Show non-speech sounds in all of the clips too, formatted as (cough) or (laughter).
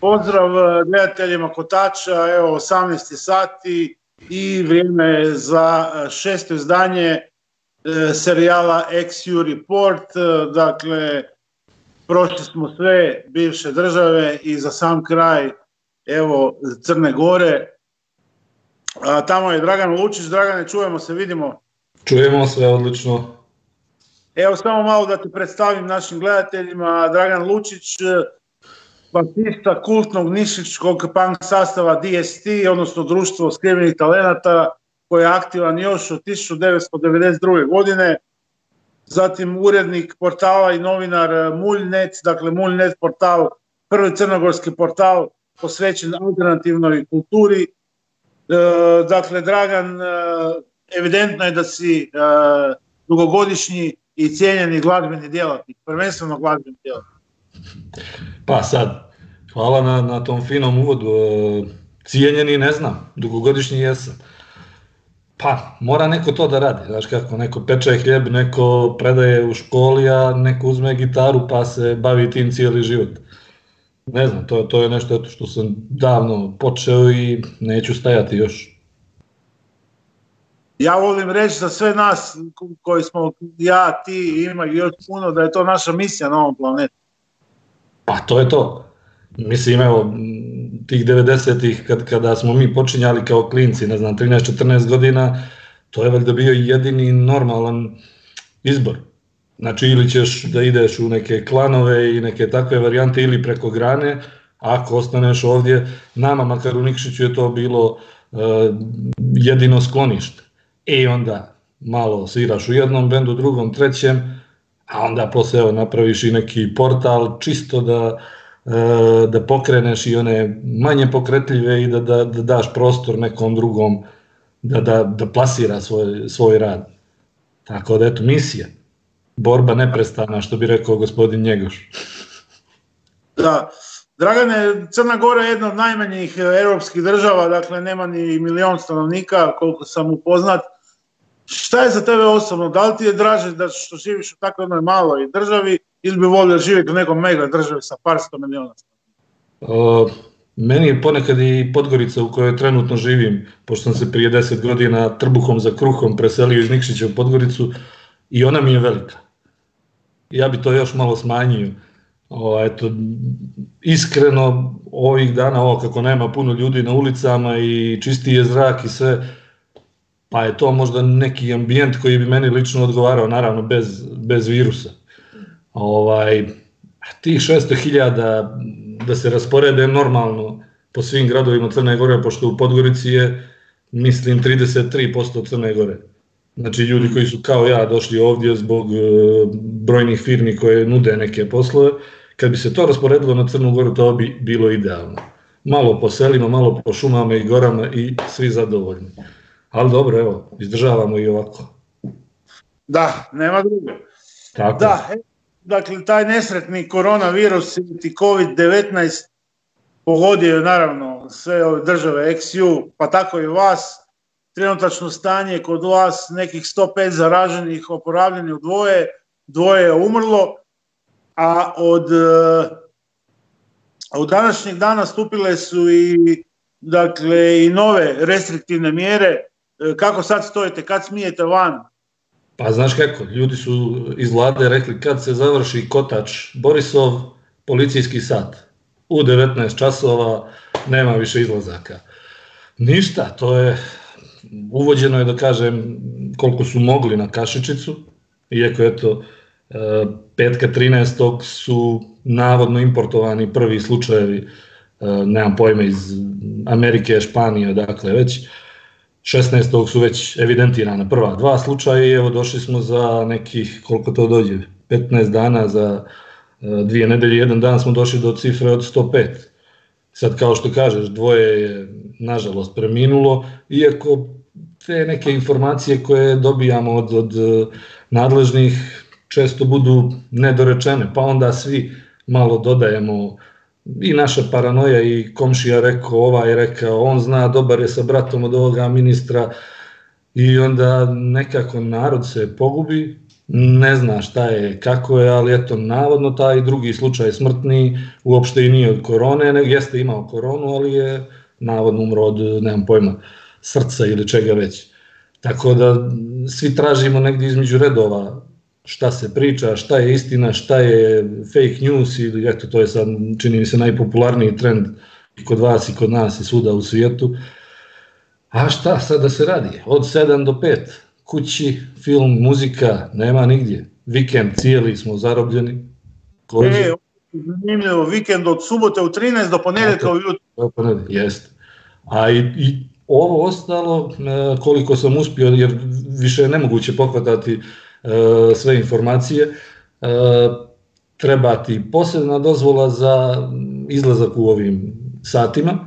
Pozdrav e, gledateljima Kotača, evo 18 sati i vrijeme za e, šesto izdanje e, serijala XU Report. Dakle, prošli smo sve bivše države i za sam kraj evo Crne Gore. A, tamo je Dragan Lučić. Dragane, čujemo se, vidimo. Čujemo se, odlično. Evo samo malo da te predstavim našim gledateljima. Dragan Lučić, basista kultnog nišičkog punk sastava DST, odnosno Društvo skrivenih talenata, koji je aktivan još od 1992. godine. Zatim urednik portala i novinar Muljnet, dakle Muljnet portal, prvi crnogorski portal posvećen alternativnoj kulturi. E, dakle, Dragan, e, evidentno je da si e, dugogodišnji i cijenjeni glazbeni djelatnik, prvenstveno glazbeni djelatnik. Pa sad, hvala na, na tom finom uvodu. E, cijenjeni ne znam, dugogodišnji jesam. Pa, mora neko to da radi, znaš kako, neko peče hljeb, neko predaje u školi, a neko uzme gitaru pa se bavi tim cijeli život. Ne znam, to, to je nešto što sam davno počeo i neću stajati još. Ja volim reći za sve nas koji smo, ja, ti, ima još puno, da je to naša misija na ovom planetu. Pa to je to. Mislim, evo, tih 90-ih kad, kada smo mi počinjali kao klinci, ne znam, 13-14 godina, to je valjda bio jedini normalan izbor. Znači, ili ćeš da ideš u neke klanove i neke takve varijante ili preko grane, ako ostaneš ovdje, nama, makar u Nikšiću je to bilo uh, jedino sklonište. I onda malo sviraš u jednom bendu, drugom, trećem, a onda posle evo, napraviš i neki portal čisto da, e, da pokreneš i one manje pokretljive i da, da, da daš prostor nekom drugom da, da, da plasira svoj, svoj rad. Tako da eto, misija. Borba neprestana, što bi rekao gospodin Njegoš. Da, Dragane, Crna Gora je jedna od najmanjih europskih država, dakle nema ni milion stanovnika, koliko sam upoznat. Šta je za tebe osobno? Da li ti je draže da što živiš u takvoj jednoj maloj državi ili bi volio živjeti u nekom mega državi sa par sto miliona? Uh, meni je ponekad i Podgorica u kojoj trenutno živim, pošto sam se prije 10 godina trbuhom za kruhom preselio iz Nikšića u Podgoricu i ona mi je velika. Ja bi to još malo smanjio. O, eto, iskreno ovih dana, ovo kako nema puno ljudi na ulicama i čistiji je zrak i sve, pa je to možda neki ambijent koji bi meni lično odgovarao, naravno bez, bez virusa. Ovaj, tih 600.000 da se rasporede normalno po svim gradovima Crne Gore, pošto u Podgorici je, mislim, 33% Crne Gore. Znači ljudi koji su kao ja došli ovdje zbog e, brojnih firmi koje nude neke poslove, kad bi se to rasporedilo na Crnu Goru, to bi bilo idealno. Malo po selima, malo po šumama i gorama i svi zadovoljni. Ali dobro, evo, izdržavamo i ovako. Da, nema drugo. Tako. Da, e, dakle, taj nesretni koronavirus i COVID-19 pogodio je naravno sve ove države XU, pa tako i vas. Trenutačno stanje kod vas nekih 105 zaraženih, oporavljeni u dvoje, dvoje je umrlo, a od, e, od današnjeg dana stupile su i dakle i nove restriktivne mjere kako sad stojite, kad smijete van? Pa znaš kako, ljudi su iz vlade rekli kad se završi kotač Borisov, policijski sat. U 19 časova nema više izlazaka. Ništa, to je uvođeno je da kažem koliko su mogli na Kašičicu, iako eto e, petka 13. su navodno importovani prvi slučajevi, e, nemam pojma iz Amerike, Španije, dakle već, 16. su već evidentirana prva dva slučaja i evo došli smo za nekih, koliko to dođe, 15 dana za e, dvije nedelje, jedan dan smo došli do cifre od 105. Sad kao što kažeš, dvoje je nažalost preminulo, iako te neke informacije koje dobijamo od, od e, nadležnih često budu nedorečene, pa onda svi malo dodajemo i naša paranoja i komšija rekao, ovaj rekao, on zna, dobar je sa bratom od ovoga ministra i onda nekako narod se pogubi ne zna šta je, kako je, ali eto, navodno taj drugi slučaj smrtni uopšte i nije od korone, nego jeste imao koronu, ali je navodno umro od, nemam pojma, srca ili čega već. Tako da svi tražimo negdje između redova šta se priča, šta je istina, šta je fake news ili eto to je sad čini mi se najpopularniji trend i kod vas i kod nas i svuda u svijetu. A šta sad da se radi? Od 7 do 5 kući, film, muzika, nema nigdje. Vikend cijeli smo zarobljeni. Kođe. E, zanimljivo, vikend od subote u 13 do ponedjeljka ujutro. Do ponedjeljka, jest. A i, i ovo ostalo, e, koliko sam uspio, jer više je nemoguće pohvatati e, sve informacije, e, treba ti posebna dozvola za izlazak u ovim satima,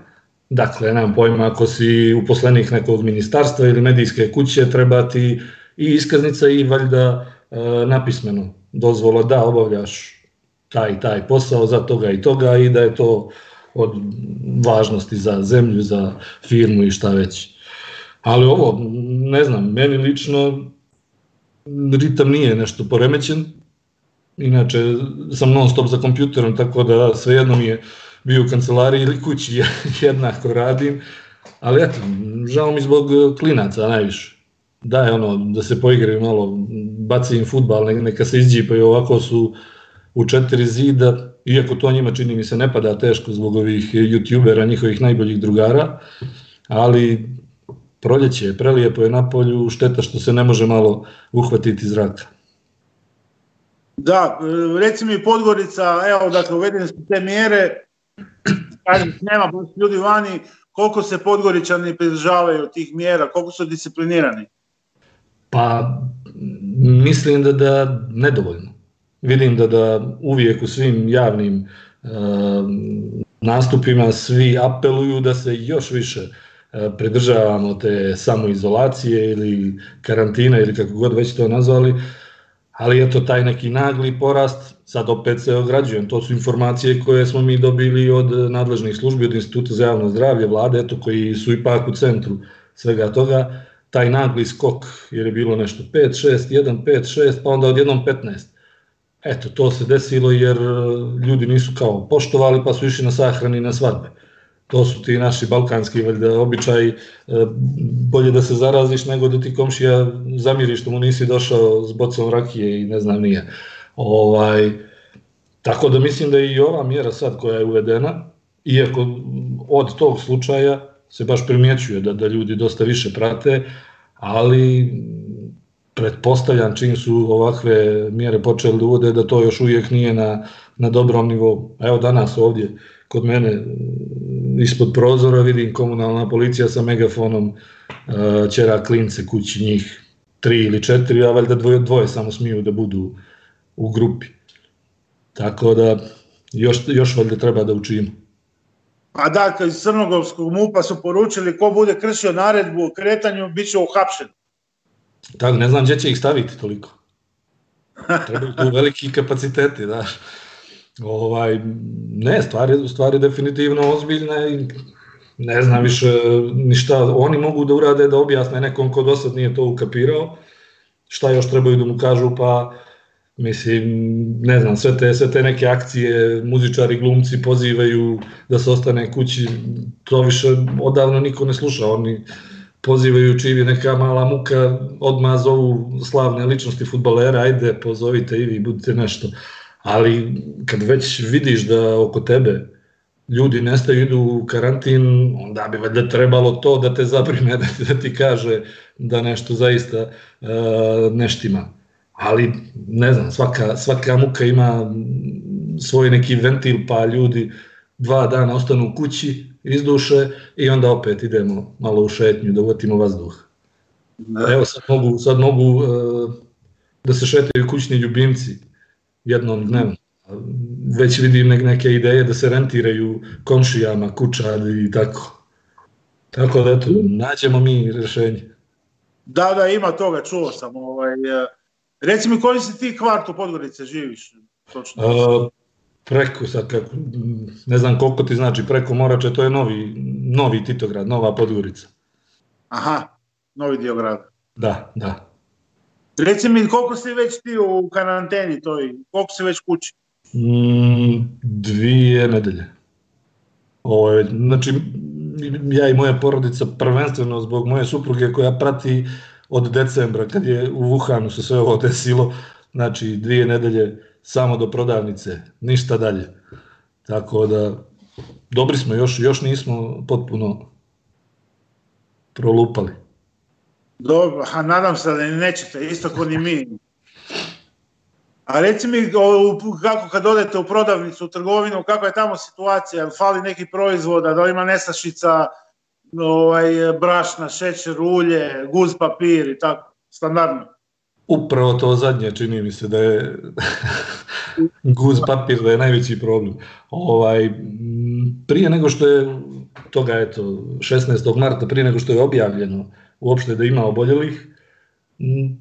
Dakle, nemam pojma, ako si uposlenik nekog ministarstva ili medijske kuće, treba ti i iskaznica i valjda e, napismeno dozvola da obavljaš taj taj posao za toga i toga i da je to od važnosti za zemlju, za firmu i šta već. Ali ovo, ne znam, meni lično ritam nije nešto poremećen, inače sam non stop za kompjuterom, tako da svejedno mi je bio u kancelariji ili kući, (laughs) jednako radim, ali eto, žao mi zbog klinaca najviše. Da je ono, da se poigraju malo, baci im futbal, neka se izđipaju, ovako su u četiri zida, iako to njima čini mi se ne pada teško zbog ovih youtubera, njihovih najboljih drugara, ali proljeće je, prelijepo je na polju, šteta što se ne može malo uhvatiti zraka. Da, e, reci mi Podgorica, evo, dakle, uvedene su te mjere, kažem, nema ljudi vani, koliko se Podgoričani pridržavaju tih mjera, koliko su disciplinirani? Pa, mislim da, da nedovoljno. Vidim da, da uvijek u svim javnim uh, nastupima svi apeluju da se još više pridržavamo te samoizolacije ili karantina ili kako god već to nazvali, ali eto taj neki nagli porast, sad opet se ograđujem, to su informacije koje smo mi dobili od nadležnih službi, od Instituta za javno zdravlje, vlade, eto koji su ipak u centru svega toga, taj nagli skok, jer je bilo nešto 5, 6, 1, 5, 6, pa onda odjednom 15. Eto, to se desilo jer ljudi nisu kao poštovali, pa su išli na sahrani i na svadbe to su ti naši balkanski valjda običaji, e, bolje da se zaraziš nego da ti komšija zamiri što mu nisi došao s bocom rakije i ne znam nije. Ovaj, tako da mislim da i ova mjera sad koja je uvedena, iako od tog slučaja se baš primjećuje da, da ljudi dosta više prate, ali pretpostavljam čim su ovakve mjere počeli da uvode da to još uvijek nije na, na dobrom nivou. Evo danas ovdje kod mene ispod prozora vidim komunalna policija sa megafonom ćera e, klince kući njih tri ili četiri, a valjda dvoje, dvoje samo smiju da budu u grupi. Tako da još, još valjda treba da učimo. A da, iz Crnogorskog MUPA su poručili ko bude kršio naredbu o kretanju, bit će uhapšen. Tako, ne znam gdje će ih staviti toliko. Trebaju tu veliki kapaciteti, da. Ovaj, ne, stvari, stvari definitivno ozbiljne i ne znam više ni šta oni mogu da urade da objasne nekom ko do sad nije to ukapirao, šta još trebaju da mu kažu, pa mislim, ne znam, sve te, sve te neke akcije, muzičari, glumci pozivaju da se ostane kući, to više odavno niko ne sluša, oni pozivaju čiji je neka mala muka, odmah zovu slavne ličnosti futbolera, ajde, pozovite i vi, budite nešto ali kad već vidiš da oko tebe ljudi nestaju, idu u karantin, onda bi valjda trebalo to da te zaprime, (laughs) da, da ti kaže da nešto zaista uh, neštima. Ali, ne znam, svaka, svaka muka ima svoj neki ventil, pa ljudi dva dana ostanu u kući, izduše i onda opet idemo malo u šetnju da uvatimo vazduh. Evo sad mogu, sad mogu uh, da se šetaju kućni ljubimci, jednom dnevno. Već vidim neke ideje da se rentiraju komšijama, kućari i tako. Tako da eto, nađemo mi rešenje. Da, da, ima toga, čuo sam. Ovaj, e, reci mi koji si ti kvart u Podgorice živiš? Točno. A, preko, sad kako, ne znam koliko ti znači preko Morače, to je novi, novi Titograd, nova Podgorica. Aha, novi dio grada. Da, da. Reci mi, koliko si već ti u karanteni toj? Koliko si već kući? Mm, dvije nedelje. Ovo znači, ja i moja porodica prvenstveno zbog moje supruge koja prati od decembra kad je u Wuhanu se sve ovo desilo, znači dvije nedelje samo do prodavnice, ništa dalje. Tako da dobri smo, još, još nismo potpuno prolupali. Dobro, a nadam se da nećete, isto ko ni mi. A reci mi, kako kad odete u prodavnicu, u trgovinu, kako je tamo situacija? Fali neki proizvoda, da li ima nestašica ovaj, brašna, šećer, ulje, guz papir i tako, standardno? Upravo to zadnje čini mi se da je (laughs) guz papir da je najveći problem. Ovaj, prije nego što je toga eto 16. marta prije nego što je objavljeno uopšte da ima oboljelih.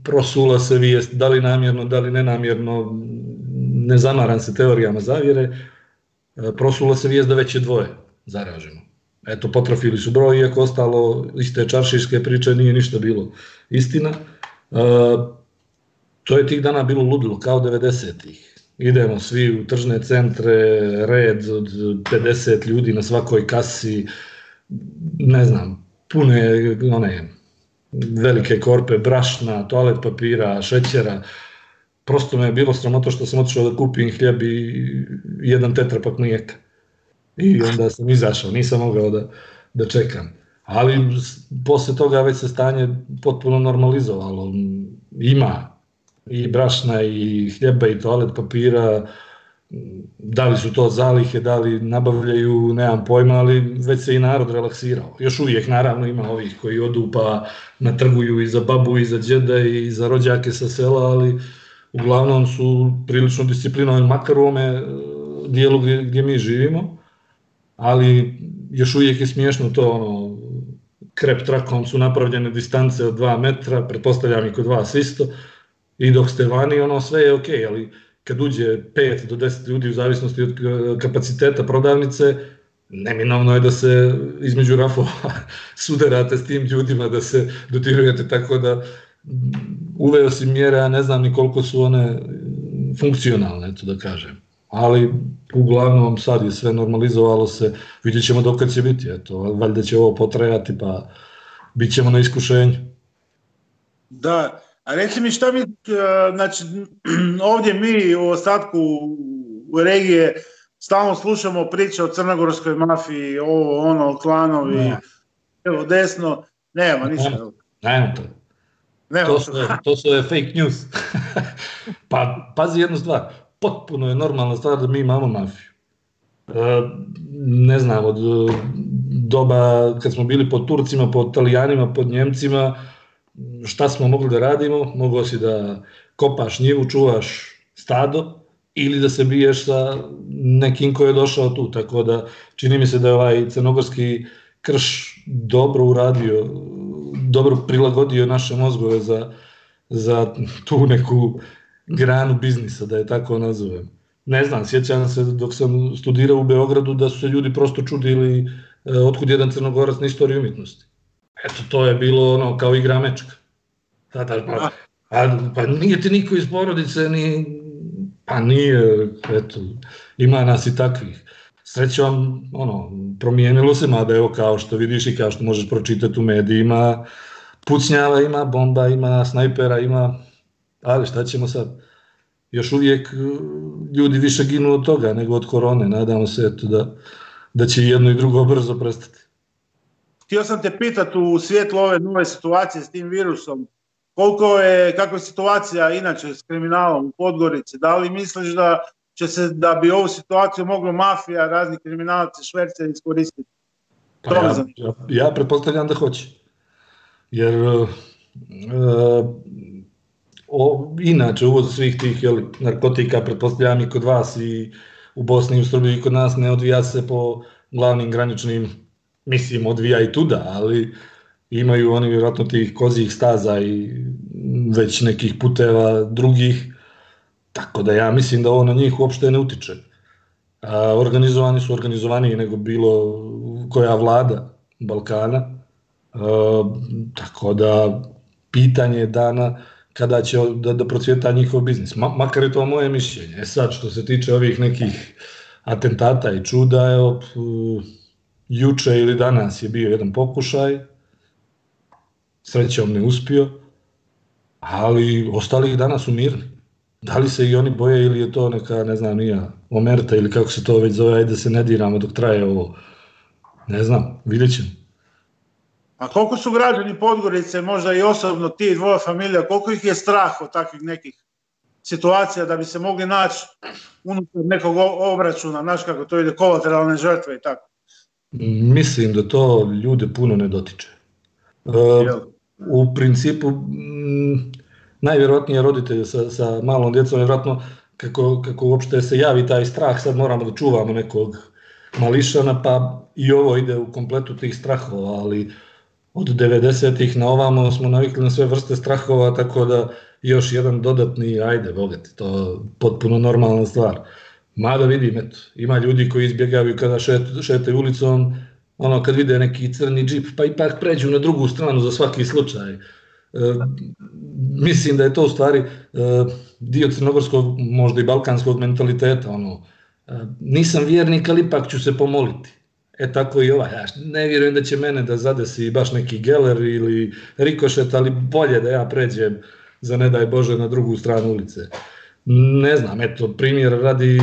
Prosula se vijest da li namjerno da li nenamjerno ne zamaram se teorijama zavjere. Prosula se vijest da već je dvoje zaraženo. Eto potrafili su broj iako ostalo iste čaršijske priče nije ništa bilo istina. To je tih dana bilo ludilo, kao 90-ih. Idemo svi u tržne centre, red od 50 ljudi na svakoj kasi, ne znam, pune one velike korpe brašna, toalet papira, šećera. Prosto me je bilo sramoto što sam otišao da kupim hljeb i jedan tetrapak mlijeka. I onda sam izašao, nisam mogao da, da čekam. Ali posle toga već se stanje potpuno normalizovalo. Ima i brašna i hljeba i toalet papira, da li su to zalihe, da li nabavljaju, nemam pojma, ali već se i narod relaksirao. Još uvijek naravno ima ovih koji odu pa natrguju i za babu i za džeda i za rođake sa sela, ali uglavnom su prilično disciplinovani, makar u ome e, dijelu gdje, gdje mi živimo, ali još uvijek je smiješno to ono, krep trakom su napravljene distance od 2 metra, pretpostavljam i kod vas isto, i dok ste vani, ono sve je okej, okay, ali kad uđe 5 do 10 ljudi u zavisnosti od kapaciteta prodavnice, neminovno je da se između rafova (laughs) sudarate s tim ljudima, da se dotirujete tako da uveo si mjere, a ne znam ni koliko su one funkcionalne, eto da kažem. Ali uglavnom sad je sve normalizovalo se, vidjet ćemo dok će biti, eto, valjda će ovo potrajati, pa bit ćemo na iskušenju. Da, A reci mi šta mi, znači, (clears throat) ovdje mi u ostatku u regije stalno slušamo priče o crnogorskoj mafiji, ovo, ono, klanovi, ne. evo, desno, nema ništa. Nema to. Nema to, su, to su je fake news. (laughs) pa, pazi jednu stvar, potpuno je normalna stvar da mi imamo mafiju. E, ne znam, od doba kad smo bili pod Turcima, pod Italijanima, pod Njemcima, šta smo mogli da radimo, mogao si da kopaš njivu, čuvaš stado ili da se biješ sa nekim ko je došao tu, tako da čini mi se da je ovaj crnogorski krš dobro uradio, dobro prilagodio naše mozgove za, za tu neku granu biznisa, da je tako nazovem. Ne znam, sjećam se dok sam studirao u Beogradu da su se ljudi prosto čudili eh, otkud jedan crnogorac na istoriju umjetnosti. Eto, to je bilo ono kao igra mečka. Da, da, pa, a, pa nije ti niko iz porodice, ni, pa nije, eto, ima nas i takvih. Srećom, ono, promijenilo se, mada evo kao što vidiš i kao što možeš pročitati u medijima, pucnjava ima, bomba ima, snajpera ima, ali šta ćemo sad? Još uvijek ljudi više ginu od toga nego od korone, nadamo se eto da, da će jedno i drugo brzo prestati. Htio sam te pitati u svjetlu ove nove situacije s tim virusom, koliko je, kakva je situacija inače s kriminalom u Podgorici, da li misliš da će se, da bi ovu situaciju moglo mafija, razni kriminalci, šverce iskoristiti? Pa ja, ja, ja pretpostavljam da hoće. Jer uh, o, inače uvoz svih tih jeli, narkotika, pretpostavljam i kod vas i u Bosni i u Srbiji i kod nas ne odvija se po glavnim graničnim mislim, odvija i tuda, ali imaju oni vjerojatno tih kozijih staza i već nekih puteva drugih, tako da ja mislim da ovo na njih uopšte ne utiče. A, organizovani su organizovaniji nego bilo koja vlada Balkana, a, tako da pitanje je dana kada će da, da procvjeta njihov biznis. Ma, makar je to moje mišljenje. E sad, što se tiče ovih nekih atentata i čuda, evo, juče ili danas je bio jedan pokušaj, srećom ne uspio, ali ostali danas su mirni. Da li se i oni boje ili je to neka, ne znam, nija, omerta ili kako se to već zove, ajde se ne diramo dok traje ovo. Ne znam, vidjet ćemo. A koliko su građani Podgorice, možda i osobno ti dvoja familija, koliko ih je strah od takvih nekih situacija da bi se mogli naći unutar nekog obračuna, znaš kako to ide, kolateralne žrtve i tako? Mislim da to ljude puno ne dotiče. Uh, u principu, m, najvjerojatnije roditelji sa, sa malom djecom, vjerojatno kako, kako uopšte se javi taj strah, sad moramo da čuvamo nekog mališana, pa i ovo ide u kompletu tih strahova, ali od 90-ih na ovamo smo navikli na sve vrste strahova, tako da još jedan dodatni, ajde, bogati, to potpuno normalna stvar. Mada vidim, eto, ima ljudi koji izbjegavaju kada šet, šetaju ulicom, ono kad vide neki crni džip, pa ipak pređu na drugu stranu za svaki slučaj. E, mislim da je to u stvari e, dio crnogorskog, možda i balkanskog mentaliteta, ono, e, nisam vjernik, ali ipak ću se pomoliti. E tako i ovaj, ja ne vjerujem da će mene da zadesi baš neki geler ili rikošet, ali bolje da ja pređem za ne daj Bože na drugu stranu ulice. Ne znam, eto, primjer radi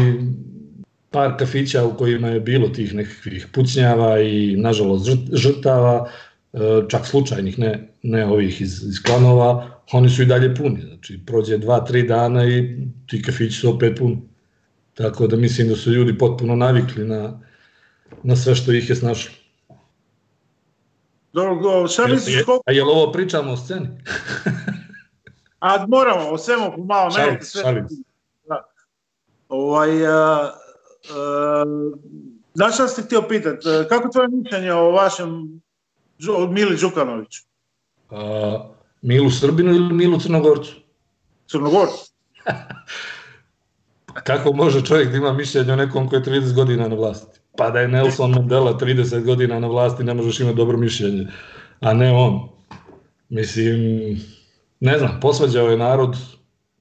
par kafića u kojima je bilo tih nekakvih pucnjava i nažalost žrtava, e, čak slučajnih, ne, ne ovih iz, iz klanova, oni su i dalje puni. Znači, prođe dva, tri dana i ti kafići su opet puni. Tako da mislim da su ljudi potpuno navikli na, na sve što ih je snašlo. Dobro, šta misliš koliko... A je li ovo pričamo o sceni? (laughs) A moramo, o svemu pomalo, šalim, sve. Šalim. Da. Ovaj, a, a, znaš šta ste htio pitati? Kako tvoje mišljenje o vašem o Mili Đukanoviću? A, Milu Srbinu ili Milu Crnogorcu? Crnogorcu. (laughs) Kako može čovjek da ima mišljenje o nekom koji je 30 godina na vlasti? Pa da je Nelson Mandela 30 godina na vlasti, ne možeš imati dobro mišljenje, a ne on. Mislim, ne znam, posvađao je narod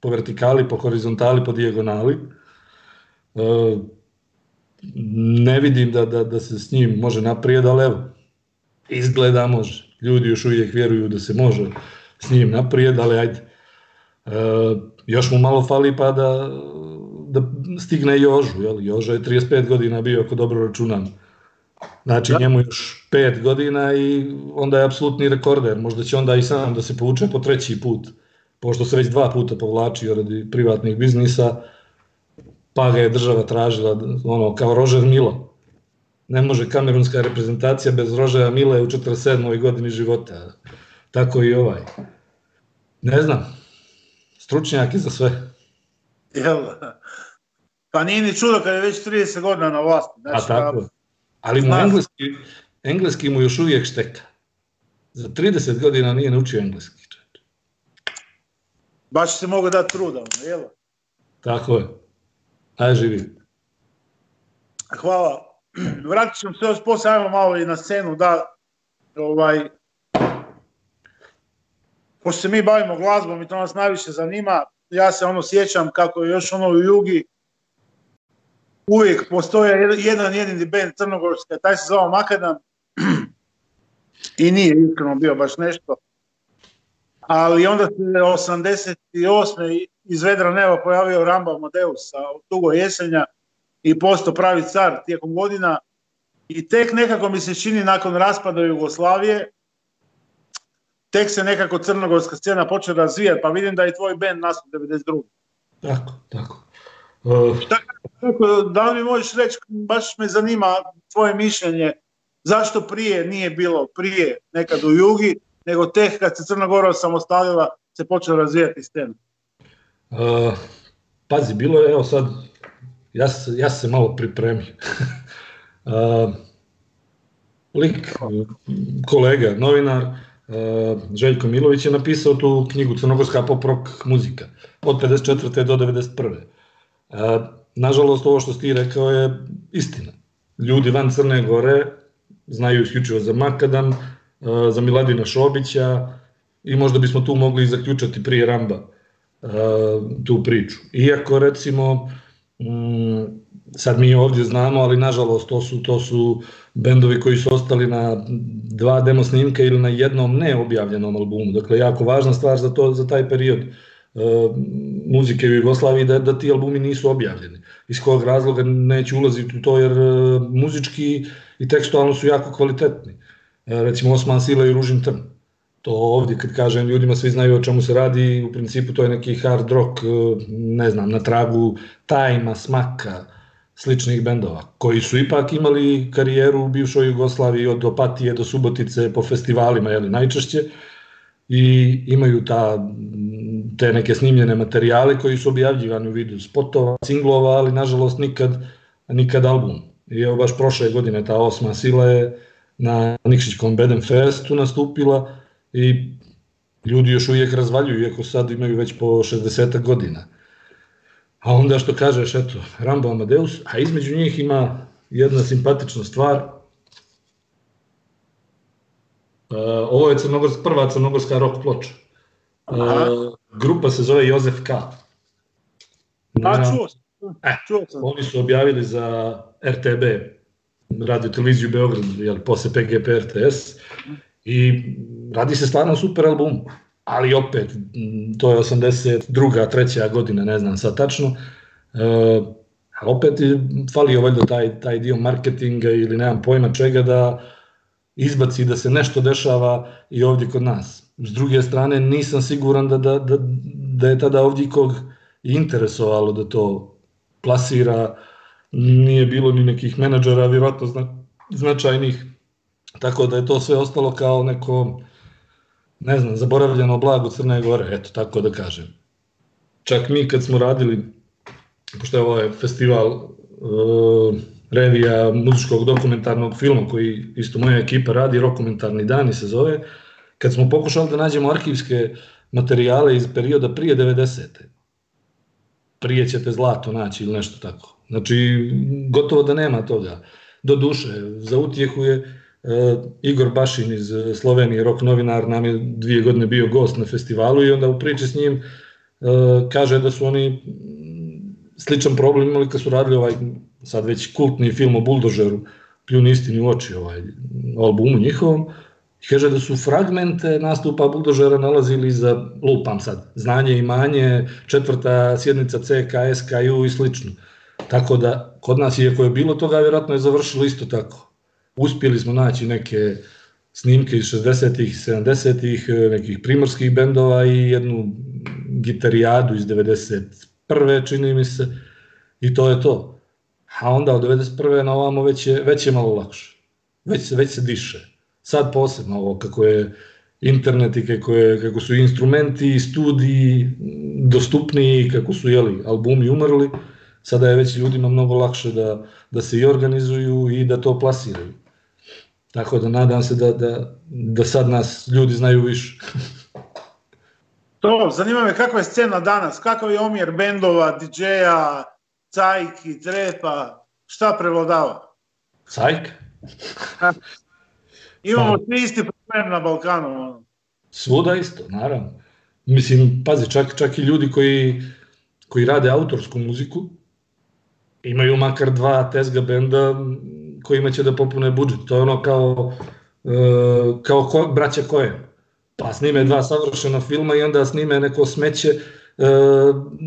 po vertikali, po horizontali, po dijagonali. E, ne vidim da, da, da se s njim može naprijed, ali evo, izgleda može. Ljudi još uvijek vjeruju da se može s njim naprijed, ali ajde. E, još mu malo fali pa da, da stigne Jožu. Jel? Joža je 35 godina bio, ako dobro računam. Znači da. njemu još 5 godina i onda je apsolutni rekorder. Možda će onda i sam da se povuče po treći put, pošto se već dva puta povlačio radi privatnih biznisa, pa ga je država tražila ono, kao Rožer Milo. Ne može kamerunska reprezentacija bez Rožera Mile u 47. godini života. Tako i ovaj. Ne znam. Stručnjak je za sve. Jel, pa nije ni čudo kad je već 30 godina na vlasti. Znači, A tako. Pa, Ali mu engleski, engleski mu još uvijek šteka. Za 30 godina nije naučio engleski. Baš se mogu dati truda, jel? Tako je. Ajde živi. Hvala. (clears throat) Vratit ćemo se još posle, ajmo malo i na scenu, da, ovaj, pošto se mi bavimo glazbom i to nas najviše zanima, ja se ono sjećam kako je još ono u Jugi uvijek postoje jedan jedini band Crnogorska, taj se zvao Makadam i nije iskreno bio baš nešto. Ali onda se 88. iz vedra neba pojavio Ramba Modeus sa Tugo jesenja i posto pravi car tijekom godina i tek nekako mi se čini nakon raspada Jugoslavije tek se nekako crnogorska scena počela razvijati, pa vidim da je tvoj band nastup 92. Tako, tako. Šta, kako, da li mi možeš reći, baš me zanima tvoje mišljenje, zašto prije nije bilo prije nekad u Jugi, nego tek kad se Crna Gora samostalila se počela razvijati scena? Uh, pazi, bilo je, evo sad, ja, ja se malo pripremio. (laughs) uh, lik, kolega, novinar, uh, Željko Milović je napisao tu knjigu Crnogorska pop rock muzika od 54. do 91. Uh, nažalost, ovo što ti rekao je istina. Ljudi van Crne Gore znaju isključivo za Makadam, uh, za Miladina Šobića i možda bismo tu mogli zaključati prije Ramba tu priču. Iako recimo mm, sad mi ovdje znamo, ali nažalost to su, to su bendovi koji su ostali na dva demo snimka ili na jednom neobjavljenom albumu. Dakle, jako važna stvar za, to, za taj period uh, muzike u Jugoslaviji da, da ti albumi nisu objavljeni. Iz kog razloga neću ulaziti u to jer uh, muzički i tekstualno su jako kvalitetni. Uh, recimo Osman Sila i Ružin Trn. To ovdje kad kažem ljudima svi znaju o čemu se radi, u principu to je neki hard rock, ne znam, na tragu Tajma, Smaka, sličnih bendova, koji su ipak imali karijeru u bivšoj Jugoslaviji od Opatije do Subotice po festivalima, jeli, najčešće, i imaju ta, te neke snimljene materijale koji su objavljivani u vidu spotova, singlova, ali nažalost nikad, nikad album. I evo baš prošle godine ta osma sila je na Nikšićkom Beden Festu nastupila i ljudi još uvijek razvaljuju, iako sad imaju već po 60 godina. A onda što kažeš, eto, Rambo Amadeus, a između njih ima jedna simpatična stvar. Uh, ovo je crnogorska, prva crnogorska rock ploča. Uh, grupa se zove Jozef K. A, čuo sam. E, čuo sam. Oni su objavili za RTB, radio televiziju Beograd, jel, posle PGP RTS, i radi se stvarno super album ali opet, to je 82. treća godina, ne znam sad tačno, e, opet je falio valjda taj, taj dio marketinga ili nemam pojma čega da izbaci da se nešto dešava i ovdje kod nas. S druge strane, nisam siguran da, da, da, da je tada ovdje kog interesovalo da to plasira, nije bilo ni nekih menadžera, vjerojatno zna, značajnih, tako da je to sve ostalo kao neko ne znam, zaboravljeno blago Crne Gore, eto, tako da kažem. Čak mi kad smo radili, pošto je ovo je festival uh, revija muzičkog dokumentarnog filma koji isto moja ekipa radi, Rokomentarni dani se zove, kad smo pokušali da nađemo arhivske materijale iz perioda prije 90. Prije ćete zlato naći ili nešto tako. Znači, gotovo da nema toga. Do duše, za utjehu je Uh, Igor Bašin iz Slovenije, rok novinar, nam je dvije godine bio gost na festivalu i onda u priči s njim uh, kaže da su oni sličan problem imali kad su radili ovaj sad već kultni film o buldožeru, pljuni istini u oči ovaj albumu njihovom, i kaže da su fragmente nastupa buldožera nalazili za, lupam sad, znanje i manje, četvrta sjednica CK, SKU i slično. Tako da, kod nas, iako je bilo toga, vjerojatno je završilo isto tako uspjeli smo naći neke snimke iz 60-ih, 70-ih, nekih primorskih bendova i jednu gitarijadu iz 91. čini mi se i to je to. A onda od 91. na ovamo već je, već je malo lakše. Već već se diše. Sad posebno ovo kako je internet i kako, je, kako su instrumenti i studiji dostupniji, kako su jeli, albumi umrli, sada je već ljudima mnogo lakše da, da se i organizuju i da to plasiraju. Tako da nadam se da, da, da sad nas ljudi znaju više. (laughs) to, zanima me kakva je scena danas, kakav je omjer bendova, DJ-a, cajki, trepa, šta prevladava? Cajk? (laughs) Imamo svi isti problem na Balkanu. Svuda isto, naravno. Mislim, pazi, čak, čak i ljudi koji, koji rade autorsku muziku, imaju makar dva tezga benda kojima će da popune budžet. To je ono kao, uh, kao ko, braća koje. Pa snime dva savršena filma i onda snime neko smeće uh,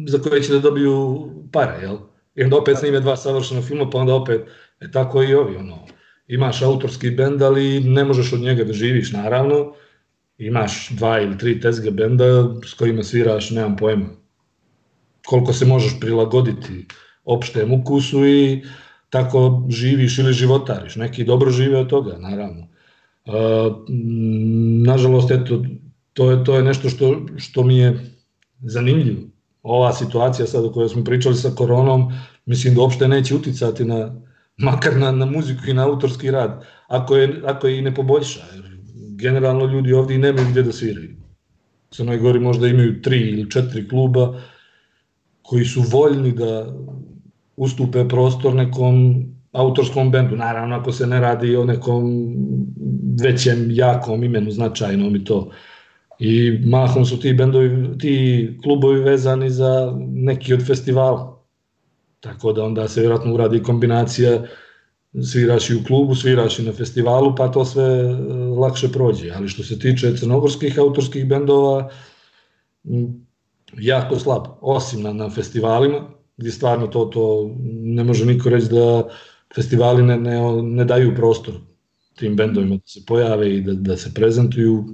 za koje će da dobiju pare, jel? I onda opet snime dva savršena filma, pa onda opet, e tako i ovi, ono, imaš autorski bend, ali ne možeš od njega da živiš, naravno, imaš dva ili tri tezga benda s kojima sviraš, nemam pojma, koliko se možeš prilagoditi opštem ukusu i tako živiš ili životariš. Neki dobro žive od toga, naravno. Uh, nažalost, eto, to je, to je nešto što, što mi je zanimljivo. Ova situacija sad o kojoj smo pričali sa koronom, mislim da uopšte neće uticati na, makar na, na muziku i na autorski rad, ako je, ako je i ne poboljša. Generalno ljudi ovdje i nemaju gdje da sviraju. Crnoj Gori možda imaju tri ili četiri kluba koji su voljni da ustupe prostor nekom autorskom bendu. Naravno, ako se ne radi o nekom većem, jakom imenu, značajnom i to. I mahom su ti bendovi, ti klubovi vezani za neki od festivala. Tako da onda se vjerojatno uradi kombinacija sviraš i u klubu, sviraš i na festivalu, pa to sve e, lakše prođe. Ali što se tiče crnogorskih autorskih bendova, jako slab, osim na, na festivalima, gdje stvarno to, to ne može niko reći da festivali ne, ne, ne daju prostor tim bendovima da se pojave i da, da se prezentuju.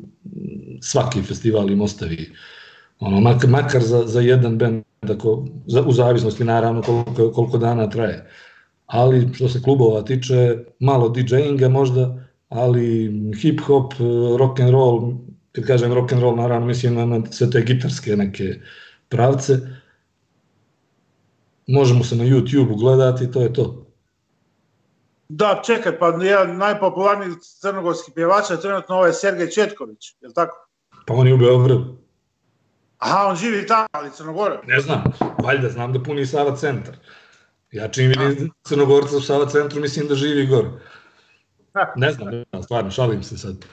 Svaki festival im ostavi ono, makar, makar za, za jedan bend, ako, za, u zavisnosti naravno koliko, koliko dana traje. Ali što se klubova tiče, malo DJinga možda, ali hip hop, rock and roll, kad kažem rock and roll, naravno mislim na, na sve te gitarske neke pravce. Možemo se na YouTube gledati, to je to. Da, čekaj, pa jedan najpopularniji crnogorski pjevač je trenutno ovaj Sergej Četković, je li tako? Pa on je u Beogradu. Aha, on živi tamo, ali Crnogore? Ne znam, valjda znam da puni Sava centar. Ja čim vidim Crnogorca u Sava centru, mislim da živi gore. Ne znam, ne znam, stvarno, šalim se sad.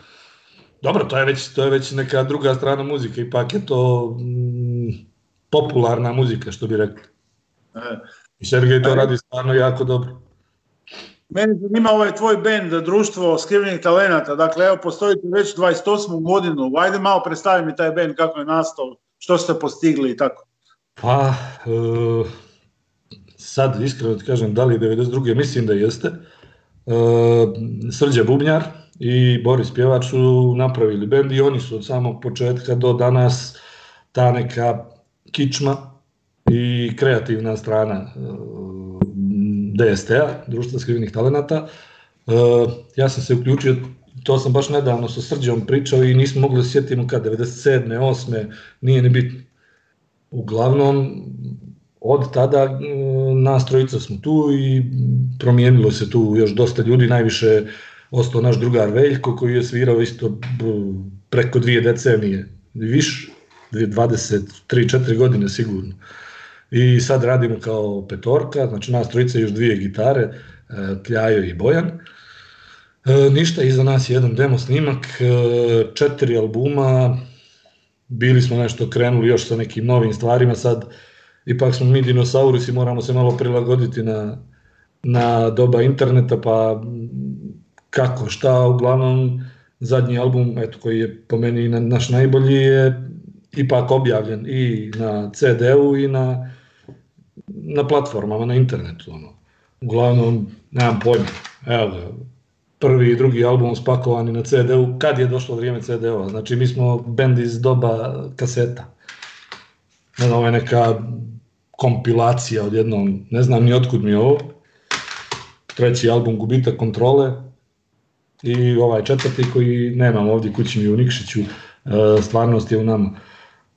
Dobro, to je već, to je već neka druga strana muzike, ipak je to mm, popularna muzika, što bi rekli. E. I Sergej to radi stvarno jako dobro. Meni zanima ovaj tvoj bend, društvo skrivenih talenata. Dakle, evo, postojite već 28. godinu. Ajde malo predstavi mi taj bend, kako je nastao, što ste postigli i tako. Pa, e, sad iskreno ti kažem, da li 92. mislim da jeste. E, Srđa Bubnjar i Boris Pjevač su napravili bend i oni su od samog početka do danas ta neka kičma i kreativna strana e, DST-a, Društva skrivenih talenata. E, ja sam se uključio, to sam baš nedavno sa Srđom pričao i nismo mogli da sjetimo kad, 97. 8. nije ni bitno. Uglavnom, od tada e, nas trojica smo tu i promijenilo se tu još dosta ljudi, najviše ostao naš drugar Veljko koji je svirao isto preko dvije decenije, više, 23-4 godine sigurno. I sad radimo kao petorka, znači nas trojica još dvije gitare, e, Pljajo i Bojan. E, ništa, iza nas je jedan demo snimak, četiri albuma, bili smo nešto krenuli još sa nekim novim stvarima, sad ipak smo mi dinosaurusi, moramo se malo prilagoditi na, na doba interneta, pa kako, šta, uglavnom zadnji album, eto, koji je po meni naš najbolji, je ipak objavljen i na CD-u i na, na platformama, na internetu. Ono. Uglavnom, nemam pojma, evo ga, prvi i drugi album spakovani na CD-u, kad je došlo vrijeme CD-ova, znači mi smo bend iz doba kaseta. Ne znam, ovo je neka kompilacija odjednom, ne znam ni otkud mi je ovo. Treći album Gubita kontrole i ovaj četvrti koji nemam ovdje kući mi u Nikšiću, e, stvarnost je u nama.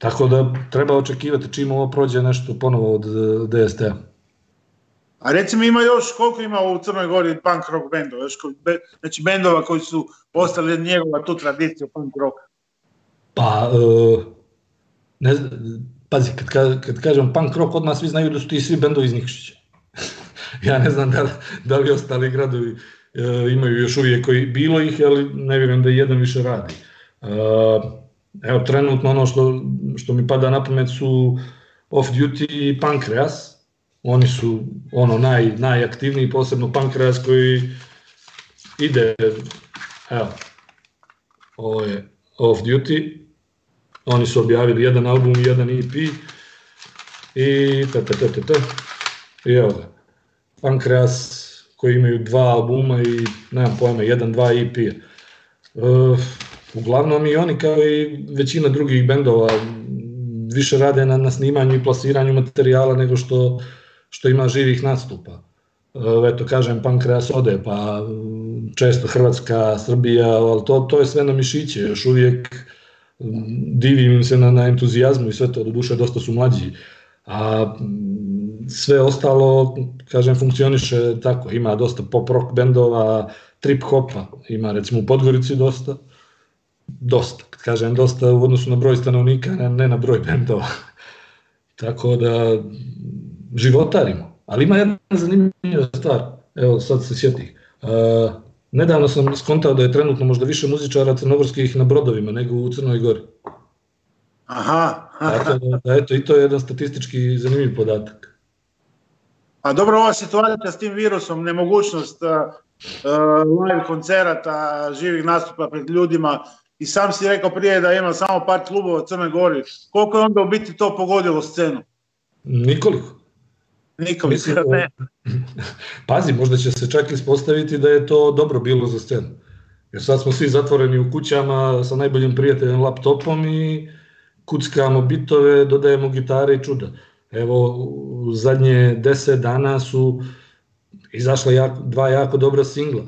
Tako da treba očekivati čim ovo prođe nešto ponovo od DST-a. A recimo ima još, koliko ima u Crnoj Gori punk rock bendova, još, znači bendova koji su ostali njegova tu tradiciju punk rock? Pa, uh, ne, pazi, kad, kad kažem punk rock, odmah svi znaju da su ti svi bendovi iz Nikšića. (laughs) ja ne znam da, da li ostali gradovi uh, imaju još uvijek koji, bilo ih, ali ne vjerujem da jedan više radi. Uh, evo, trenutno ono što, što mi pada na pamet su Off Duty i Pancreas. Oni su ono naj, najaktivniji, posebno Pancreas koji ide, evo, ovo je Off Duty, Oni su objavili jedan album i jedan EP i ta, ta, ta, ta, ta. I evo ga. Pankreas koji imaju dva albuma i nemam pojma, jedan, dva EP. Uh, uglavnom i oni kao i većina drugih bendova više rade na, na snimanju i plasiranju materijala nego što, što ima živih nastupa. Eto kažem, Pankreas ode, pa često Hrvatska, Srbija, ali to, to je sve na mišiće, još uvijek uh, divim se na, na entuzijazmu i sve to, do duše dosta su mlađi, a sve ostalo, kažem, funkcioniše tako, ima dosta pop rock bendova, trip hopa, ima recimo u Podgorici dosta, dosta, kad kažem dosta u odnosu na broj stanovnika, ne, ne na broj bendova. (laughs) tako da životarimo, ali ima jedna zanimljiva stvar, evo sad se sjeti. Uh, Nedavno sam skontao da je trenutno možda više muzičara crnogorskih na brodovima nego u Crnoj Gori. Aha. (laughs) Tako da, da, eto, i to je jedan statistički zanimljiv podatak. A dobro, ova situacija s tim virusom, nemogućnost uh, live koncerata, živih nastupa pred ljudima, i sam si rekao prije da ima samo par klubova u Crnoj Gori. Koliko je onda u biti to pogodilo scenu? Nikoliko. Nikoliko, ne. (laughs) Pazi, možda će se čak ispostaviti da je to dobro bilo za scenu. Jer sad smo svi zatvoreni u kućama sa najboljim prijateljem laptopom i kuckamo bitove, dodajemo gitare i čuda. Evo, u zadnje deset dana su izašla jako, dva jako dobra singla.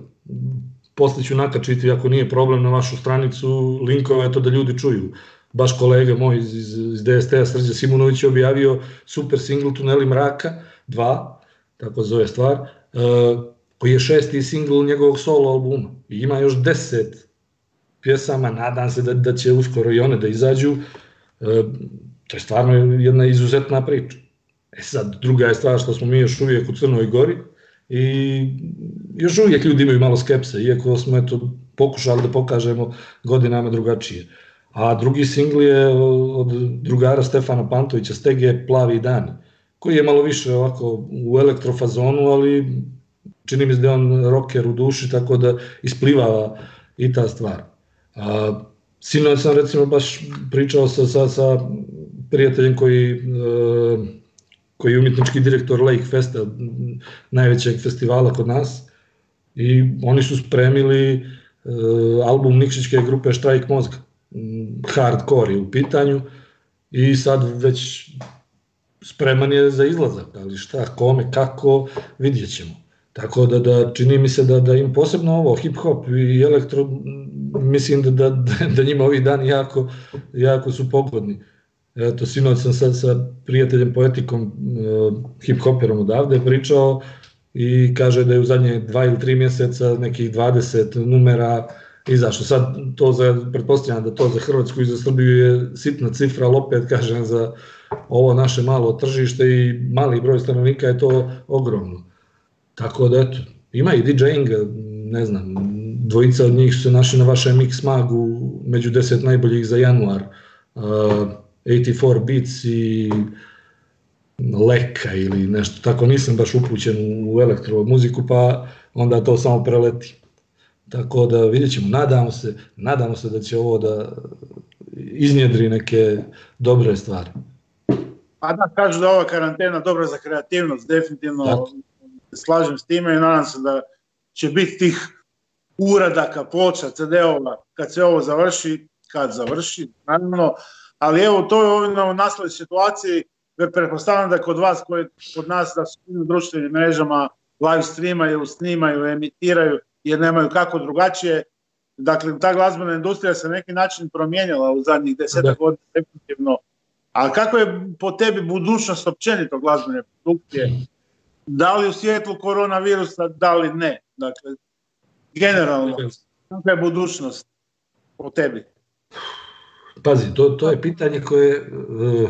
Posle ću nakačiti, ako nije problem, na vašu stranicu linkove, to da ljudi čuju. Baš kolega moj iz, iz, iz DST-a, Srđa Simunović, je objavio super singl Tuneli mraka, dva, tako zove stvar, uh, koji je šesti singl njegovog solo albuma. I ima još deset pjesama, nadam se da, da će uskoro i one da izađu. Uh, to je stvarno jedna izuzetna priča. E sad, druga je stvar što smo mi još uvijek u Crnoj Gori i još uvijek ljudi imaju malo skepse, iako smo eto, pokušali da pokažemo godinama drugačije. A drugi singl je od drugara Stefana Pantovića, Stege Plavi dani, koji je malo više ovako u elektrofazonu, ali čini mi se da je on rocker u duši, tako da isplivava i ta stvar. A, sinoć sam recimo baš pričao sa, sa, sa prijateljem koji e, koji je umjetnički direktor Lake Festa, najvećeg festivala kod nas, i oni su spremili uh, album Nikšićke grupe Štrajk mozga, hardcore je u pitanju, i sad već spreman je za izlazak, ali šta, kome, kako, vidjet ćemo. Tako da, da čini mi se da, da im posebno ovo, hip hop i elektro, mislim da, da, da njima ovi dani jako, jako su pogodni. Uh, Eto, sinoć sam sad sa prijateljem poetikom, uh, hip-hoperom odavde pričao i kaže da je u zadnje dva ili tri mjeseca nekih 20 numera izašlo. Sad to za, pretpostavljam da to za Hrvatsku i za Srbiju je sitna cifra, ali opet kažem za ovo naše malo tržište i mali broj stanovnika je to ogromno. Tako da eto, ima i DJing, ne znam, dvojica od njih su se našli na vašem Mix Magu među deset najboljih za januar. Uh, 84 Beats i Leka ili nešto tako, nisam baš upućen u elektro muziku, pa onda to samo preleti. Tako da vidjet ćemo, nadamo se, nadamo se da će ovo da iznjedri neke dobre stvari. A da, kažu da ova karantena dobra za kreativnost, definitivno tako. slažem s time i nadam se da će biti tih uradaka, ploča, CD-ova, kad se ovo završi, kad završi, naravno, ali evo to je ovdje na naslovoj situaciji, pretpostavljam da kod vas, koji, kod nas da su na društvenim mrežama live streamaju, snimaju, emitiraju, jer nemaju kako drugačije. Dakle, ta glazbena industrija se neki način promijenila u zadnjih deseta da. godina definitivno. A kako je po tebi budućnost općenito glazbene produkcije? Da li u svijetlu koronavirusa, da li ne? Dakle, generalno, kakva je budućnost po tebi? Pazi, to, to je pitanje koje, uh,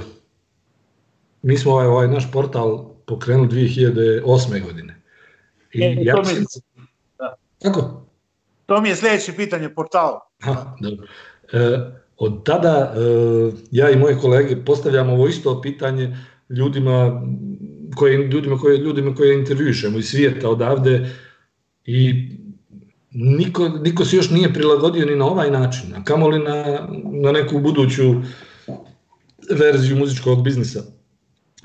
mi smo ovaj, ovaj naš portal pokrenuli 2008. godine. I e, ja to mi, da. Kako? To mi je sljedeće pitanje portala. Ha, dobro. E, od tada e, ja i moje kolege postavljamo ovo isto pitanje ljudima koje, ljudima koje, ljudima koje intervjušemo iz svijeta odavde i niko, niko se još nije prilagodio ni na ovaj način, a kamoli na, na neku buduću verziju muzičkog biznisa,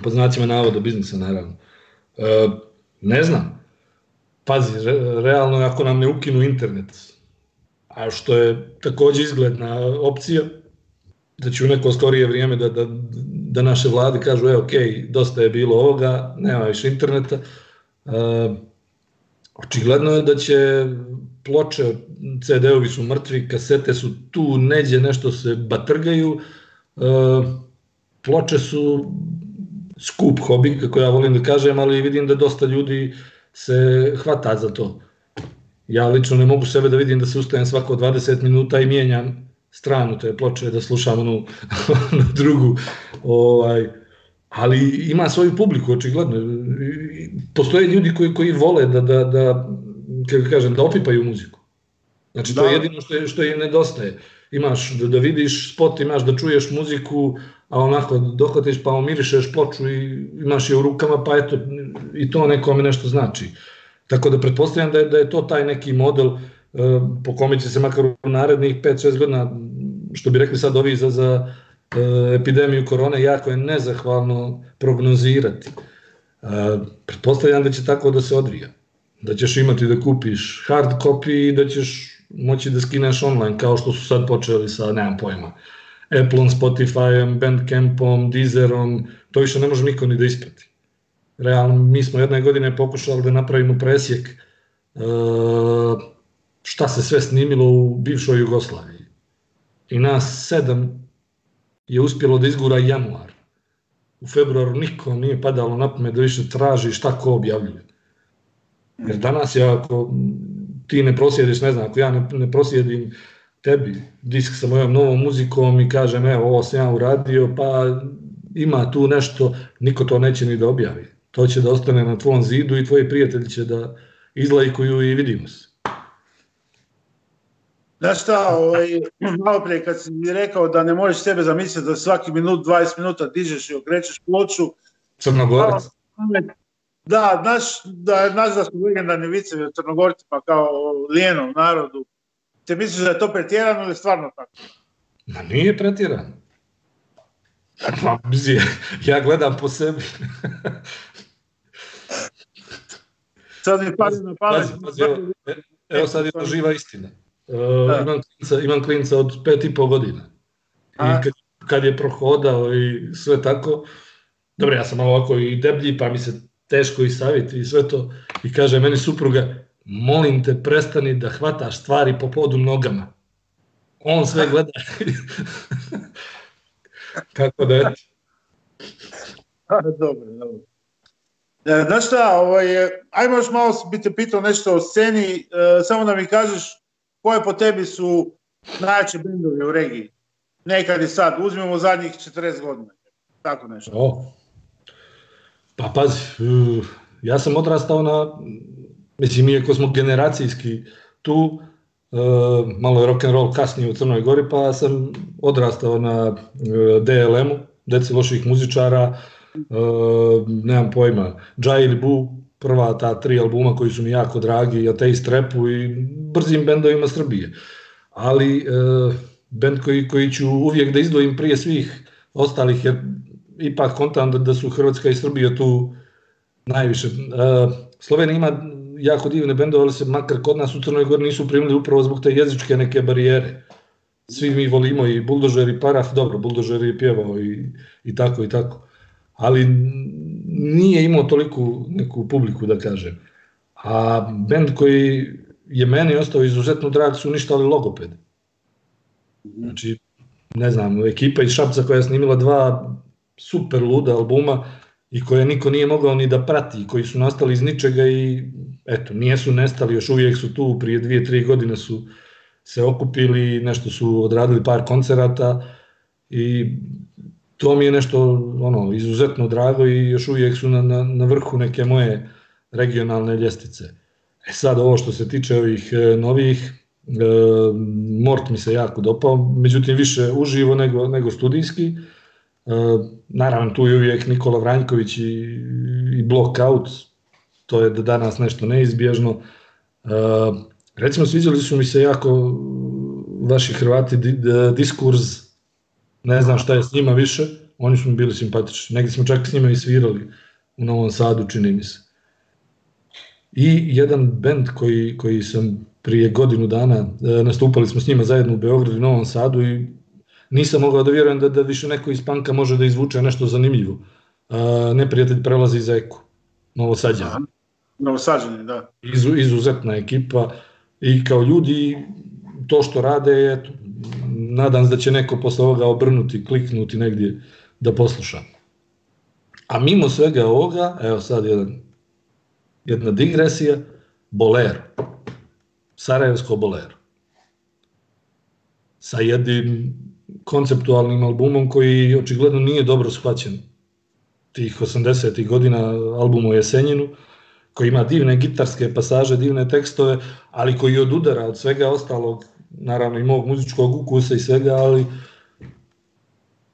po znacima navoda biznisa naravno. E, ne znam, pazi, re, realno ako nam ne ukinu internet, a što je takođe izgledna opcija, da će u neko skorije vrijeme da, da, da naše vlade kažu, e, ok, dosta je bilo ovoga, nema više interneta, e, očigledno je da će ploče, CD-ovi su mrtvi, kasete su tu, neđe nešto se batrgaju, e, ploče su skup hobi, kako ja volim da kažem, ali vidim da dosta ljudi se hvata za to. Ja lično ne mogu sebe da vidim da se ustajem svako 20 minuta i mijenjam stranu te ploče da slušam onu, (laughs) onu drugu. Ovaj, ali ima svoju publiku, očigledno. Postoje ljudi koji, koji vole da, da, da kako kažem, da opipaju muziku. Znači, to da. je jedino što, je, što im nedostaje. imaš da, da vidiš spot, imaš da čuješ muziku, a onako dohvatiš pa omirišeš ploču i imaš je u rukama, pa eto, i to nekome nešto znači. Tako da pretpostavljam da je, da je to taj neki model uh, po kome će se makar u narednih 5-6 godina, što bi rekli sad ovi za, za uh, epidemiju korone, jako je nezahvalno prognozirati. Uh, pretpostavljam da će tako da se odvija. Da ćeš imati da kupiš hard copy i da ćeš moći da skineš online, kao što su sad počeli sa, nemam pojma, Appleom, Spotifyom, Bandcampom, Deezerom, to više ne može niko ni da isprati. Realno, mi smo jedne godine pokušali da napravimo presjek uh, šta se sve snimilo u bivšoj Jugoslaviji. I nas sedam je uspjelo da izgura januar. U februaru niko nije padalo na pamet da više traži šta ko objavljuje. Jer danas je ako ti ne prosjediš, ne znam, ako ja ne, ne prosjedim tebi disk sa mojom novom muzikom i kažem evo ovo sam ja uradio, pa ima tu nešto, niko to neće ni da objavi. To će da ostane na tvom zidu i tvoji prijatelji će da izlajkuju i vidimo se. Znaš šta, ovaj, malo prije kad si mi rekao da ne možeš sebe zamisliti da svaki minut, 20 minuta dižeš i okrećeš ploču. Crnogorac. Da, znaš da, znaš da su legendarni vicevi o Crnogorcima kao lijenom narodu. Te misliš da je to pretjerano ili stvarno tako? Ma nije pretjerano. Pa, ja gledam po sebi. (laughs) sad mi padi na pamet. Pazi, pazi, evo, evo sad je to živa istina. Uh, imam, klinca, imam klinca od pet i po godina. I kad, kad je prohodao i sve tako, dobro, ja sam malo ovako i deblji, pa mi se teško i saviti i sve to. I kaže meni supruga, molim te prestani da hvataš stvari po podu nogama. On sve gleda. (laughs) Kako da je? dobro, dobro. E, znaš šta, ovaj, ajmo još malo bi te pitao nešto o sceni, e, samo da mi kažeš koje po tebi su najjači bendovi u regiji? Nekad i sad, uzmemo zadnjih 40 godina. Tako nešto. O, pa pazi, uh, ja sam odrastao na, mislim, iako smo generacijski tu, Uh, malo je rock and roll kasnije u Crnoj Gori, pa sam odrastao na uh, DLM-u, Deci loših muzičara, nemam pojma, Jai ili Bu, prva ta tri albuma koji su mi jako dragi, Ateist Repu i brzim bendovima Srbije. Ali bend koji, koji ću uvijek da izdvojim prije svih ostalih, jer ipak kontam da, da su Hrvatska i Srbija tu najviše. Uh, Slovenija ima jako divne bendove, ali se makar kod nas u Crnoj Gori nisu primili upravo zbog te jezičke neke barijere. Svi mi volimo i Buldožer i Paraf, dobro, Buldožer je pjevao i, i tako i tako. Ali nije imao toliku neku publiku, da kažem. A bend koji je meni ostao izuzetno drag su uništali logoped. Znači, ne znam, ekipa iz Šapca koja je snimila dva super luda albuma i koje niko nije mogao ni da prati, koji su nastali iz ničega i eto, nijesu nestali, još uvijek su tu, prije dvije, tri godine su se okupili, nešto su odradili par koncerata i to mi je nešto ono, izuzetno drago i još uvijek su na, na, na vrhu neke moje regionalne ljestice. E sad ovo što se tiče ovih e, novih, e, Mort mi se jako dopao, međutim više uživo nego, nego studijski. E, naravno tu je uvijek Nikola Vranjković i, i Blockout, to je da danas nešto neizbježno. Uh, recimo, sviđali su mi se jako vaši Hrvati diskurs, ne znam šta je s njima više, oni su mi bili simpatični. Negdje smo čak s njima i svirali u Novom Sadu, čini mi se. I jedan bend koji, koji sam prije godinu dana, e, nastupali smo s njima zajedno u Beogradu i Novom Sadu i nisam mogao da vjerujem da, da više neko iz panka može da izvuče nešto zanimljivo. Uh, neprijatelj prelazi za Eku, Novosadđan. Novosađani, da. Izu, izuzetna ekipa i kao ljudi to što rade je, nadam se da će neko posle ovoga obrnuti, kliknuti negdje da posluša. A mimo svega ovoga, evo sad jedan, jedna digresija, Bolero. Sarajevsko Bolero. Sa jednim konceptualnim albumom koji očigledno nije dobro shvaćen tih 80. godina album o Jesenjinu, koji ima divne gitarske pasaže, divne tekstove, ali koji odudara od svega ostalog naravno i mog muzičkog ukusa i svega, ali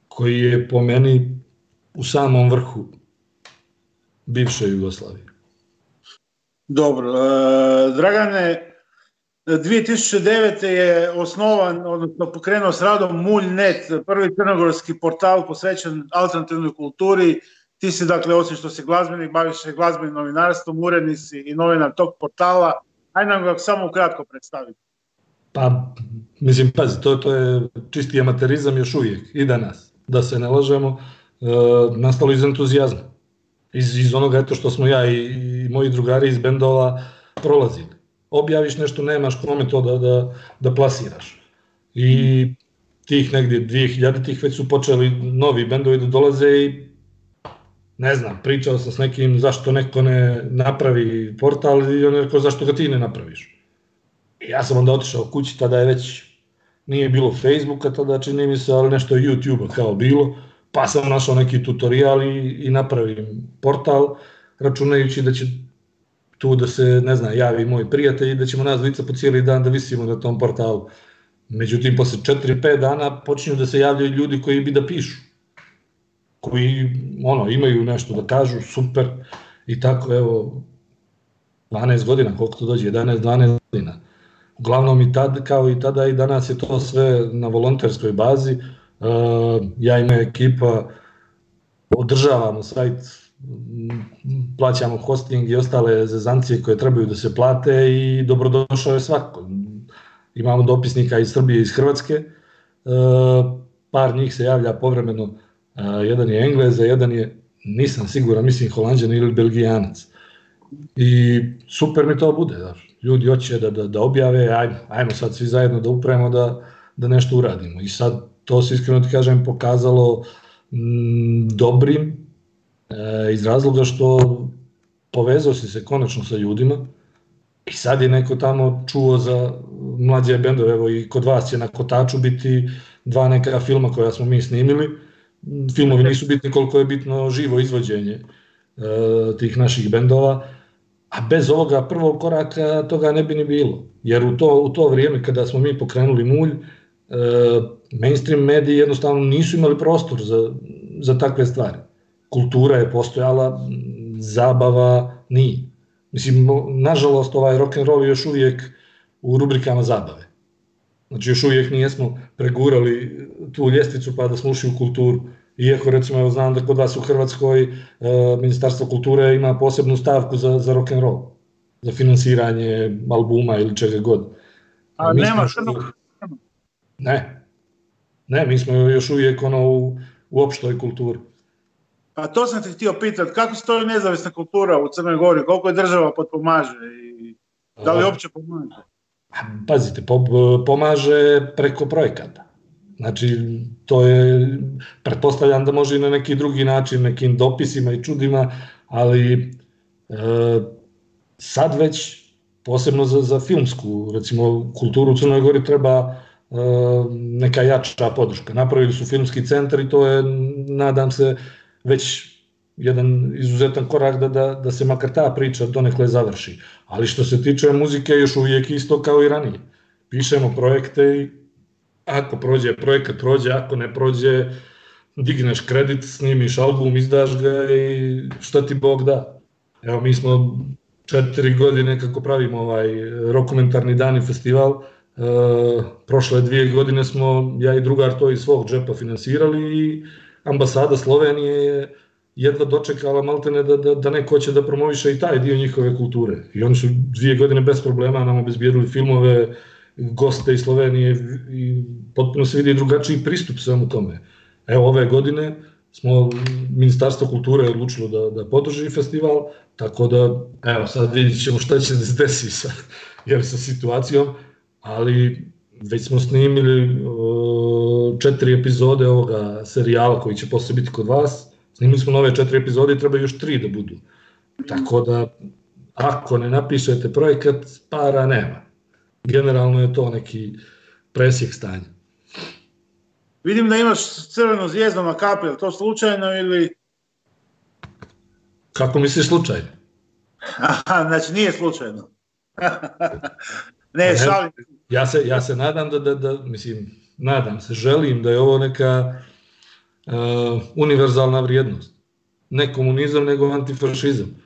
koji je po meni u samom vrhu bivše Jugoslavije. Dobro, e, Dragane, 2009. je osnovan, odnosno pokrenuo s radom Mulj.net, prvi crnogorski portal posvećen alternativnoj kulturi. Ti si, dakle, osim što si glazbenik, baviš se glazbenim novinarstvom, uredni si i novinar tog portala. Ajde nam ga samo kratko predstaviti. Pa, mislim, pazi, to, to je čisti amaterizam još uvijek i danas. Da se ne lažemo, e, nastalo iz entuzijazma. Iz, iz onoga eto što smo ja i, i moji drugari iz bendova prolazili objaviš nešto, nemaš kome to da, da, da plasiraš. I tih negdje 2000 tih već su počeli novi bendovi da dolaze i ne znam, pričao sam s nekim zašto neko ne napravi portal i on je rekao zašto ga ti ne napraviš. I ja sam onda otišao kući, tada je već nije bilo Facebooka, tada čini mi se, ali nešto je YouTube-a kao bilo, pa sam našao neki tutorial i, i napravim portal, računajući da će tu da se, ne znam, javi moj prijatelj i da ćemo nas dvica po cijeli dan da visimo na tom portalu. Međutim, posle 4-5 dana počinju da se javljaju ljudi koji bi da pišu. Koji, ono, imaju nešto da kažu, super. I tako, evo, 12 godina, koliko to dođe, 11-12 godina. Uglavnom i tad, kao i tada i danas je to sve na volonterskoj bazi. Uh, ja i moja ekipa održavamo sajt plaćamo hosting i ostale zezancije koje trebaju da se plate i dobrodošao je svako. Imamo dopisnika iz Srbije i iz Hrvatske, e, par njih se javlja povremeno, e, jedan je Engleza, jedan je, nisam siguran, mislim Holandjan ili Belgijanac. I super mi to bude, da. ljudi hoće da, da, da objave, ajmo, ajmo sad svi zajedno da upremo da, da nešto uradimo. I sad to se iskreno ti kažem pokazalo m, dobrim, e, iz razloga što povezao si se konačno sa ljudima i sad je neko tamo čuo za mlađe bendove, evo i kod vas će na Kotaču biti dva neka filma koja smo mi snimili, filmovi nisu bitni koliko je bitno živo izvođenje e, tih naših bendova, a bez ovoga prvog koraka toga ne bi ni bilo, jer u to, u to vrijeme kada smo mi pokrenuli mulj, e, mainstream mediji jednostavno nisu imali prostor za, za takve stvari kultura je postojala, zabava nije. Mislim, nažalost, ovaj rock and roll je još uvijek u rubrikama zabave. Znači, još uvijek nijesmo pregurali tu ljestvicu pa da smo ušli u kulturu. Iako, recimo, evo, znam da kod vas u Hrvatskoj e, Ministarstvo kulture ima posebnu stavku za, za rock and roll, za finansiranje albuma ili čega god. A, A nema crnog? Ne. Ne, mi smo još uvijek ono u, u opštoj kulturi. Pa to sam te htio pitati, kako stoji nezavisna kultura u Crnoj Gori, koliko je država potpomaže i da li uopće pomaže? Pazite, pomaže preko projekata. Znači, to je, pretpostavljam da može i na neki drugi način, nekim dopisima i čudima, ali e, sad već, posebno za, za filmsku, recimo, kulturu u Crnoj Gori treba e, neka jača podrška. Napravili su filmski centar i to je, nadam se, već jedan izuzetan korak da, da, da se makar ta priča donekle završi. Ali što se tiče muzike, još uvijek isto kao i ranije. Pišemo projekte i ako prođe projekat, prođe, ako ne prođe, digneš kredit, snimiš album, izdaš ga i šta ti Bog da. Evo, mi smo četiri godine kako pravimo ovaj rokomentarni dan i festival, e, prošle dvije godine smo ja i drugar to iz svog džepa finansirali i ambasada Slovenije je jedva dočekala maltene da, da, da neko će da promoviše i taj dio njihove kulture. I oni su dvije godine bez problema nam obezbijedili filmove, goste iz Slovenije i potpuno se vidi drugačiji pristup svemu tome. Evo ove godine smo Ministarstvo kulture odlučilo da, da podrži festival, tako da evo sad vidjet ćemo šta će se desi sa, (laughs) jer sa situacijom, ali već smo snimili uh, četiri epizode ovoga serijala koji će posle biti kod vas. Snimili smo nove četiri epizode i treba još tri da budu. Tako da, ako ne napišete projekat, para nema. Generalno je to neki presjek stanja. Vidim da imaš crvenu zvijezdu na kapi, to slučajno ili... Kako misliš slučajno? Aha, znači nije slučajno. (laughs) ne, šalim Ja se, ja se nadam da, da, da, mislim, nadam se, želim da je ovo neka uh, univerzalna vrijednost. Ne komunizam, nego antifašizam.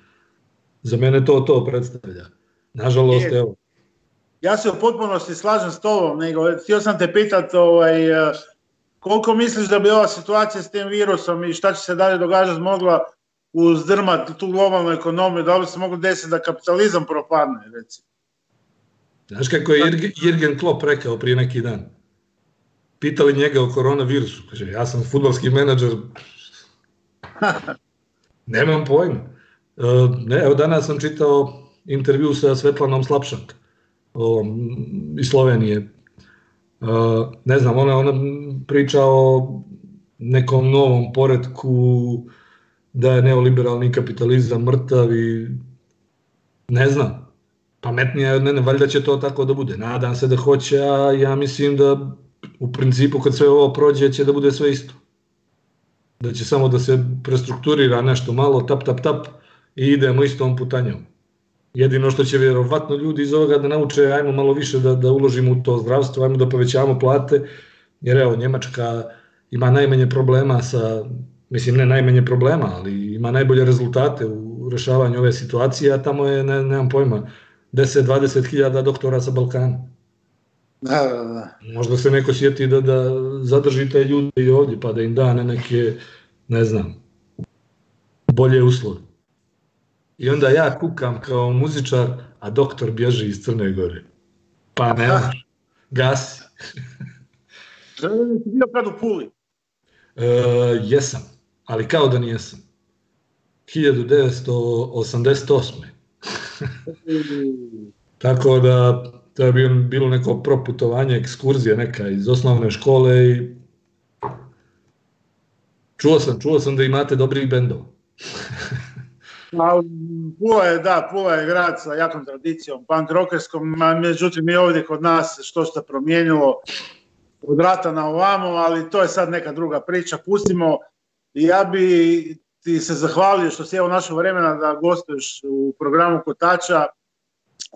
Za mene to to predstavlja. Nažalost, je. evo. Ja se u potpunosti slažem s tobom, nego htio sam te pitati ovaj, koliko misliš da bi ova situacija s tim virusom i šta će se dalje događati mogla uzdrmati tu globalnu ekonomiju, da li se moglo desiti da kapitalizam propadne, recimo? Znaš kako je Jürgen Klopp rekao prije neki dan? Pitali njega o koronavirusu. Kaže, ja sam futbalski menadžer. (laughs) Nemam pojma. E, ne, evo danas sam čitao intervju sa Svetlanom Slapšank o, iz Slovenije. E, ne znam, ona, ona priča o nekom novom poredku da je neoliberalni kapitalizam mrtav i ne znam, pametnije je od mene, valjda će to tako da bude. Nadam se da hoće, a ja mislim da u principu kad sve ovo prođe će da bude sve isto. Da će samo da se prestrukturira nešto malo, tap, tap, tap i idemo istom putanjom. Jedino što će vjerovatno ljudi iz ovoga da nauče, ajmo malo više da, da uložimo u to zdravstvo, ajmo da povećavamo plate, jer evo, Njemačka ima najmanje problema sa, mislim ne najmanje problema, ali ima najbolje rezultate u rešavanju ove situacije, a tamo je, ne, nemam pojma, 10-20 hiljada doktora sa Balkana. Da, da, da. Možda se neko sjeti da, da zadrži te ljude i ovdje, pa da im da neke, ne znam, bolje uslove. I onda ja kukam kao muzičar, a doktor bježi iz Crne Gore. Pa ne može. Gasi. Želim da bio kad u Puli? E, jesam, ali kao da nijesam. 1988. Tako da to je bilo neko proputovanje, ekskurzija neka iz osnovne škole i čuo sam, čuo sam da imate dobrih bendova. (laughs) A, Pula je, da, Pula je grad sa jakom tradicijom punk rockerskom, međutim i ovdje kod nas što se promijenilo od rata na ovamo, ali to je sad neka druga priča. Pustimo, ja bi ti se zahvalio što si evo našo vremena da gostuješ u programu Kotača.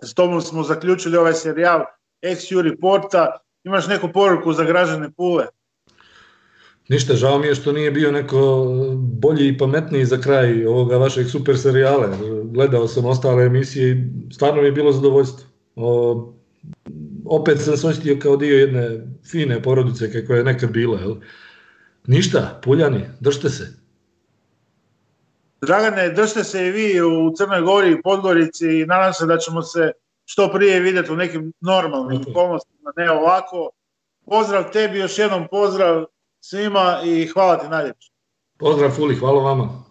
S tobom smo zaključili ovaj serijal Ex Juri Porta. Imaš neku poruku za građane Pule? Ništa, žao mi je što nije bio neko bolji i pametniji za kraj ovoga vašeg super serijala. Gledao sam ostale emisije i stvarno mi je bilo zadovoljstvo. O, opet sam se osjetio kao dio jedne fine porodice kako je nekad bila. Jel? Ništa, puljani, držite se. Dragane, držite se i vi u Crnoj Gori i Podgorici i nadam se da ćemo se što prije vidjeti u nekim normalnim okolnostima, ne ovako. Pozdrav tebi, još jednom pozdrav svima i hvala ti najljepše. Pozdrav Fuli, hvala vama.